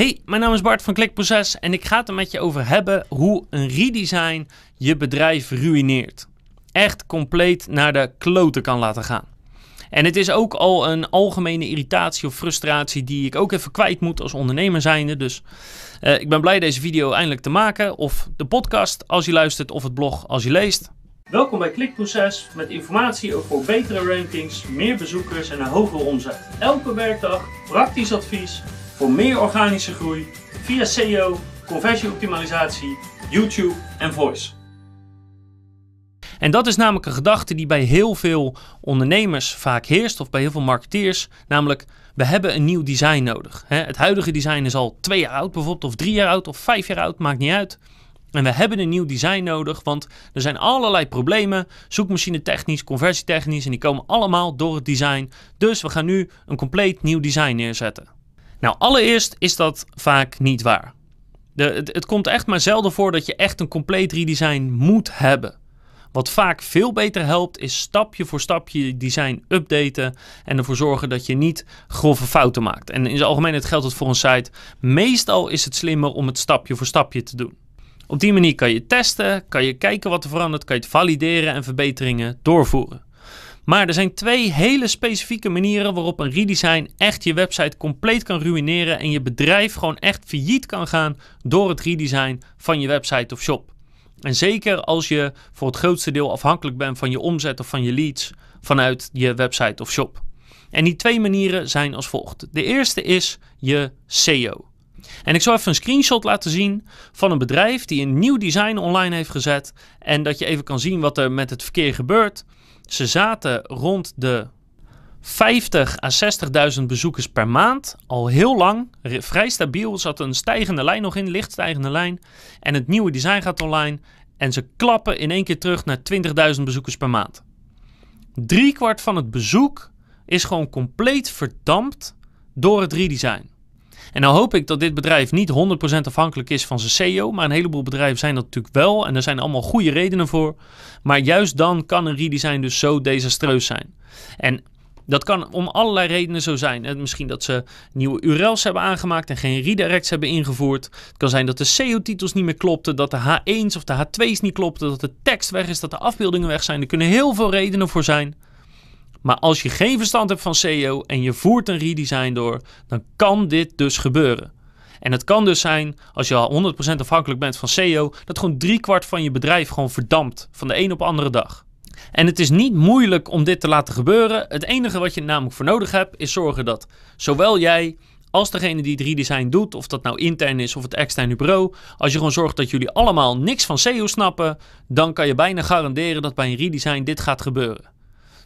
Hey, mijn naam is Bart van Klikproces en ik ga het er met je over hebben hoe een redesign je bedrijf ruïneert. Echt compleet naar de kloten kan laten gaan. En het is ook al een algemene irritatie of frustratie die ik ook even kwijt moet als ondernemer zijnde. Dus uh, ik ben blij deze video eindelijk te maken. Of de podcast als je luistert of het blog als je leest. Welkom bij Klikproces met informatie over betere rankings, meer bezoekers en een hogere omzet. Elke werkdag praktisch advies voor meer organische groei via SEO, conversieoptimalisatie, YouTube en voice. En dat is namelijk een gedachte die bij heel veel ondernemers vaak heerst, of bij heel veel marketeers. Namelijk, we hebben een nieuw design nodig. Het huidige design is al twee jaar oud bijvoorbeeld, of drie jaar oud, of vijf jaar oud, maakt niet uit. En we hebben een nieuw design nodig, want er zijn allerlei problemen, zoekmachine technisch, conversietechnisch, en die komen allemaal door het design. Dus we gaan nu een compleet nieuw design neerzetten. Nou, allereerst is dat vaak niet waar. De, het, komt echt maar zelden voor dat je echt een compleet redesign moet hebben. Wat vaak veel beter helpt, is stapje voor stapje je design updaten en ervoor zorgen dat je niet grove fouten maakt. En in het algemeen geldt het voor een site. Meestal is het slimmer om het stapje voor stapje te doen. Op die manier kan je testen, kan je kijken wat er verandert, kan je het valideren en verbeteringen doorvoeren. Maar er zijn twee hele specifieke manieren waarop een redesign echt je website compleet kan ruïneren en je bedrijf gewoon echt failliet kan gaan door het redesign van je website of shop. En zeker als je voor het grootste deel afhankelijk bent van je omzet of van je leads vanuit je website of shop. En die twee manieren zijn als volgt. De eerste is je SEO. En ik zal even een screenshot laten zien van een bedrijf die een nieuw design online heeft gezet. En dat je even kan zien wat er met het verkeer gebeurt. Ze zaten rond de 50 à 60.000 bezoekers per maand. Al heel lang. Vrij stabiel. Zat een stijgende lijn nog in. Licht stijgende lijn. En het nieuwe design gaat online. En ze klappen in één keer terug naar 20.000 bezoekers per maand. Driekwart van het bezoek is gewoon compleet verdampt door het redesign. En nou hoop ik dat dit bedrijf niet 100% afhankelijk is van zijn SEO. Maar een heleboel bedrijven zijn dat natuurlijk wel. En er zijn allemaal goede redenen voor. Maar juist dan kan een redesign dus zo desastreus zijn. En dat kan om allerlei redenen zo zijn. Misschien dat ze nieuwe URL's hebben aangemaakt en geen redirects hebben ingevoerd. Het kan zijn dat de SEO-titels niet meer klopten, dat de H1's of de H2's niet klopten, dat de tekst weg is, dat de afbeeldingen weg zijn. Er kunnen heel veel redenen voor zijn. Maar als je geen verstand hebt van SEO en je voert een redesign door, dan kan dit dus gebeuren. En het kan dus zijn, als je al 100% afhankelijk bent van SEO, dat gewoon driekwart van je bedrijf gewoon verdampt van de een op de andere dag. En het is niet moeilijk om dit te laten gebeuren. Het enige wat je namelijk voor nodig hebt, is zorgen dat zowel jij als degene die het redesign doet, of dat nou intern is of het externe bureau, als je gewoon zorgt dat jullie allemaal niks van SEO snappen, dan kan je bijna garanderen dat bij een redesign dit gaat gebeuren.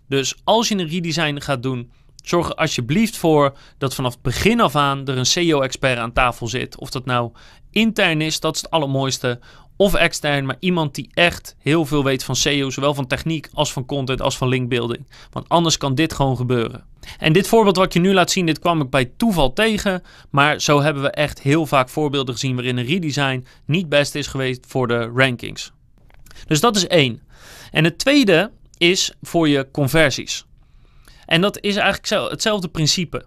Dus als je een redesign gaat doen, zorg er alsjeblieft voor dat vanaf het begin af aan er een SEO-expert aan tafel zit. Of dat nou intern is, dat is het allermooiste. Of extern, maar iemand die echt heel veel weet van SEO, zowel van techniek als van content als van linkbuilding. Want anders kan dit gewoon gebeuren. En dit voorbeeld wat je nu laat zien, dit kwam ik bij toeval tegen. Maar zo hebben we echt heel vaak voorbeelden gezien waarin een redesign niet best is geweest voor de rankings. Dus dat is één. En het tweede is voor je conversies. En dat is eigenlijk hetzelfde principe.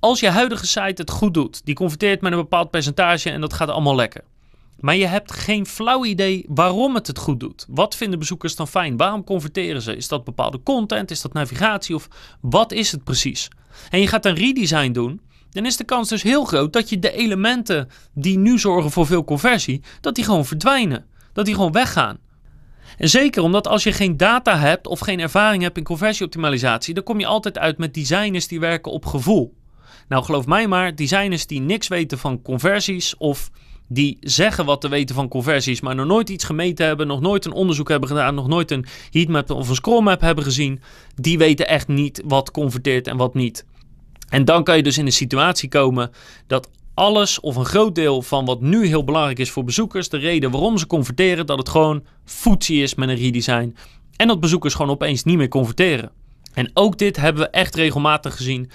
Als je huidige site het goed doet, die converteert met een bepaald percentage en dat gaat allemaal lekker. Maar je hebt geen flauw idee waarom het het goed doet. Wat vinden bezoekers dan fijn? Waarom converteren ze? Is dat bepaalde content? Is dat navigatie? Of wat is het precies? En je gaat een redesign doen. Dan is de kans dus heel groot dat je de elementen die nu zorgen voor veel conversie, dat die gewoon verdwijnen. Dat die gewoon weggaan. En zeker omdat als je geen data hebt of geen ervaring hebt in conversieoptimalisatie, dan kom je altijd uit met designers die werken op gevoel. Nou, geloof mij maar, designers die niks weten van conversies of die zeggen wat te weten van conversies, maar nog nooit iets gemeten hebben, nog nooit een onderzoek hebben gedaan, nog nooit een heatmap of een scrollmap hebben gezien, die weten echt niet wat converteert en wat niet. En dan kan je dus in een situatie komen dat alles of een groot deel van wat nu heel belangrijk is voor bezoekers, de reden waarom ze converteren, dat het gewoon footsie is met een redesign. En dat bezoekers gewoon opeens niet meer converteren. En ook dit hebben we echt regelmatig gezien.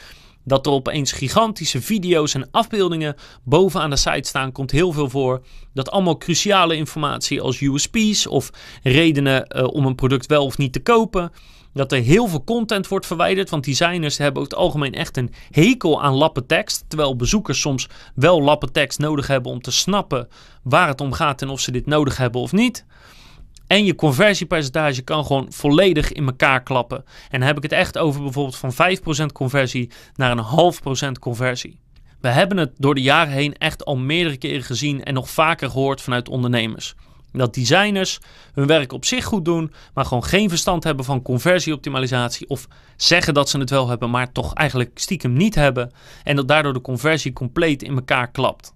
Dat er opeens gigantische video's en afbeeldingen bovenaan de site staan, komt heel veel voor. Dat allemaal cruciale informatie als USP's of redenen uh, om een product wel of niet te kopen. Dat er heel veel content wordt verwijderd, want designers hebben over het algemeen echt een hekel aan lappen tekst. Terwijl bezoekers soms wel lappen tekst nodig hebben om te snappen waar het om gaat en of ze dit nodig hebben of niet. En je conversiepercentage kan gewoon volledig in elkaar klappen. En dan heb ik het echt over bijvoorbeeld van 5% conversie naar een half procent conversie. We hebben het door de jaren heen echt al meerdere keren gezien en nog vaker gehoord vanuit ondernemers. Dat designers hun werk op zich goed doen, maar gewoon geen verstand hebben van conversieoptimalisatie. Of zeggen dat ze het wel hebben, maar toch eigenlijk stiekem niet hebben. En dat daardoor de conversie compleet in elkaar klapt.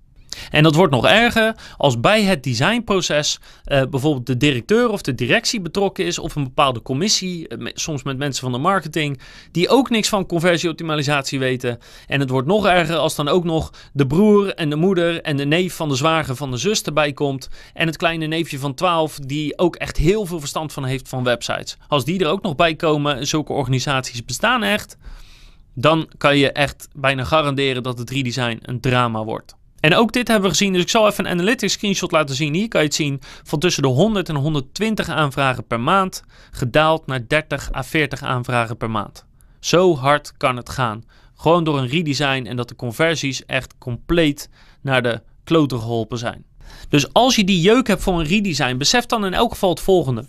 En dat wordt nog erger als bij het designproces uh, bijvoorbeeld de directeur of de directie betrokken is of een bepaalde commissie, eh, soms met mensen van de marketing, die ook niks van conversieoptimalisatie weten. En het wordt nog erger als dan ook nog de broer en de moeder en de neef van de zwager van de zus erbij komt en het kleine neefje van 12 die ook echt heel veel verstand van heeft van websites. Als die er ook nog bij komen, zulke organisaties bestaan echt, dan kan je echt bijna garanderen dat het redesign een drama wordt. En ook dit hebben we gezien, dus ik zal even een analytics screenshot laten zien. Hier kan je het zien van tussen de 100 en 120 aanvragen per maand, gedaald naar 30 à 40 aanvragen per maand. Zo hard kan het gaan. Gewoon door een redesign en dat de conversies echt compleet naar de kloten geholpen zijn. Dus als je die jeuk hebt voor een redesign, besef dan in elk geval het volgende.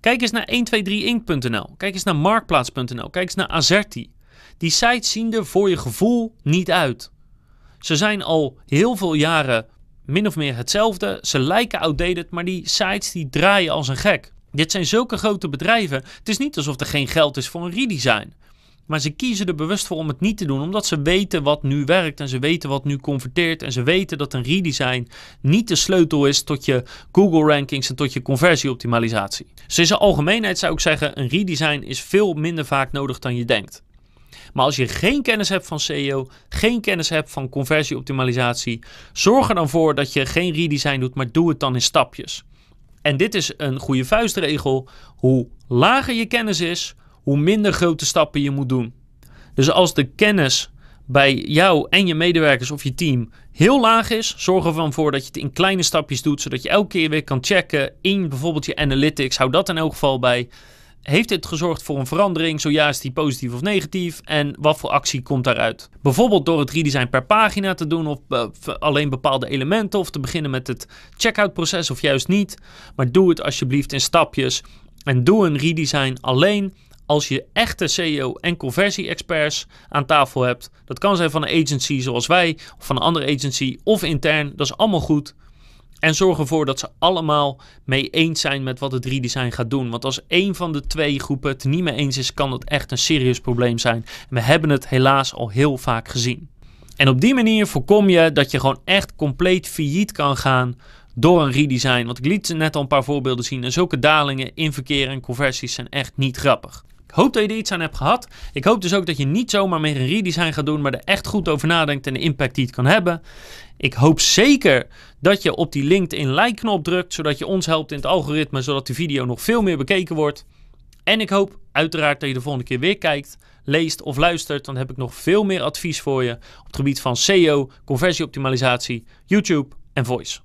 Kijk eens naar 123ink.nl, kijk eens naar marktplaats.nl, kijk eens naar Azerti. Die sites zien er voor je gevoel niet uit. Ze zijn al heel veel jaren min of meer hetzelfde. Ze lijken outdated, maar die sites die draaien als een gek. Dit zijn zulke grote bedrijven. Het is niet alsof er geen geld is voor een redesign. Maar ze kiezen er bewust voor om het niet te doen, omdat ze weten wat nu werkt en ze weten wat nu converteert en ze weten dat een redesign niet de sleutel is tot je Google rankings en tot je conversieoptimalisatie. Dus in zijn algemeenheid zou ik zeggen, een redesign is veel minder vaak nodig dan je denkt. Maar als je geen kennis hebt van SEO, geen kennis hebt van conversieoptimalisatie, zorg er dan voor dat je geen redesign doet, maar doe het dan in stapjes. En dit is een goede vuistregel. Hoe lager je kennis is, hoe minder grote stappen je moet doen. Dus als de kennis bij jou en je medewerkers of je team heel laag is, zorg ervan voor dat je het in kleine stapjes doet, zodat je elke keer weer kan checken in bijvoorbeeld je analytics. Hou dat in elk geval bij. Heeft dit gezorgd voor een verandering? Zo ja, is die positief of negatief? En wat voor actie komt daaruit? Bijvoorbeeld door het redesign per pagina te doen of uh, alleen bepaalde elementen of te beginnen met het checkout proces of juist niet. Maar doe het alsjeblieft in stapjes en doe een redesign alleen als je echte SEO en conversie-experts aan tafel hebt. Dat kan zijn van een agency zoals wij of van een andere agency of intern. Dat is allemaal goed. En zorg ervoor dat ze allemaal mee eens zijn met wat het redesign gaat doen. Want als één van de twee groepen het niet mee eens is, kan het echt een serieus probleem zijn. We hebben het helaas al heel vaak gezien. En op die manier voorkom je dat je gewoon echt compleet failliet kan gaan door een redesign. Want ik liet net al een paar voorbeelden zien. En zulke dalingen in verkeer en conversies zijn echt niet grappig. Hoop dat je er iets aan hebt gehad. Ik hoop dus ook dat je niet zomaar meer een redesign gaat doen, maar er echt goed over nadenkt en de impact die het kan hebben. Ik hoop zeker dat je op die LinkedIn like-knop drukt, zodat je ons helpt in het algoritme, zodat de video nog veel meer bekeken wordt. En ik hoop uiteraard dat je de volgende keer weer kijkt, leest of luistert. Dan heb ik nog veel meer advies voor je op het gebied van SEO, conversieoptimalisatie, YouTube en voice.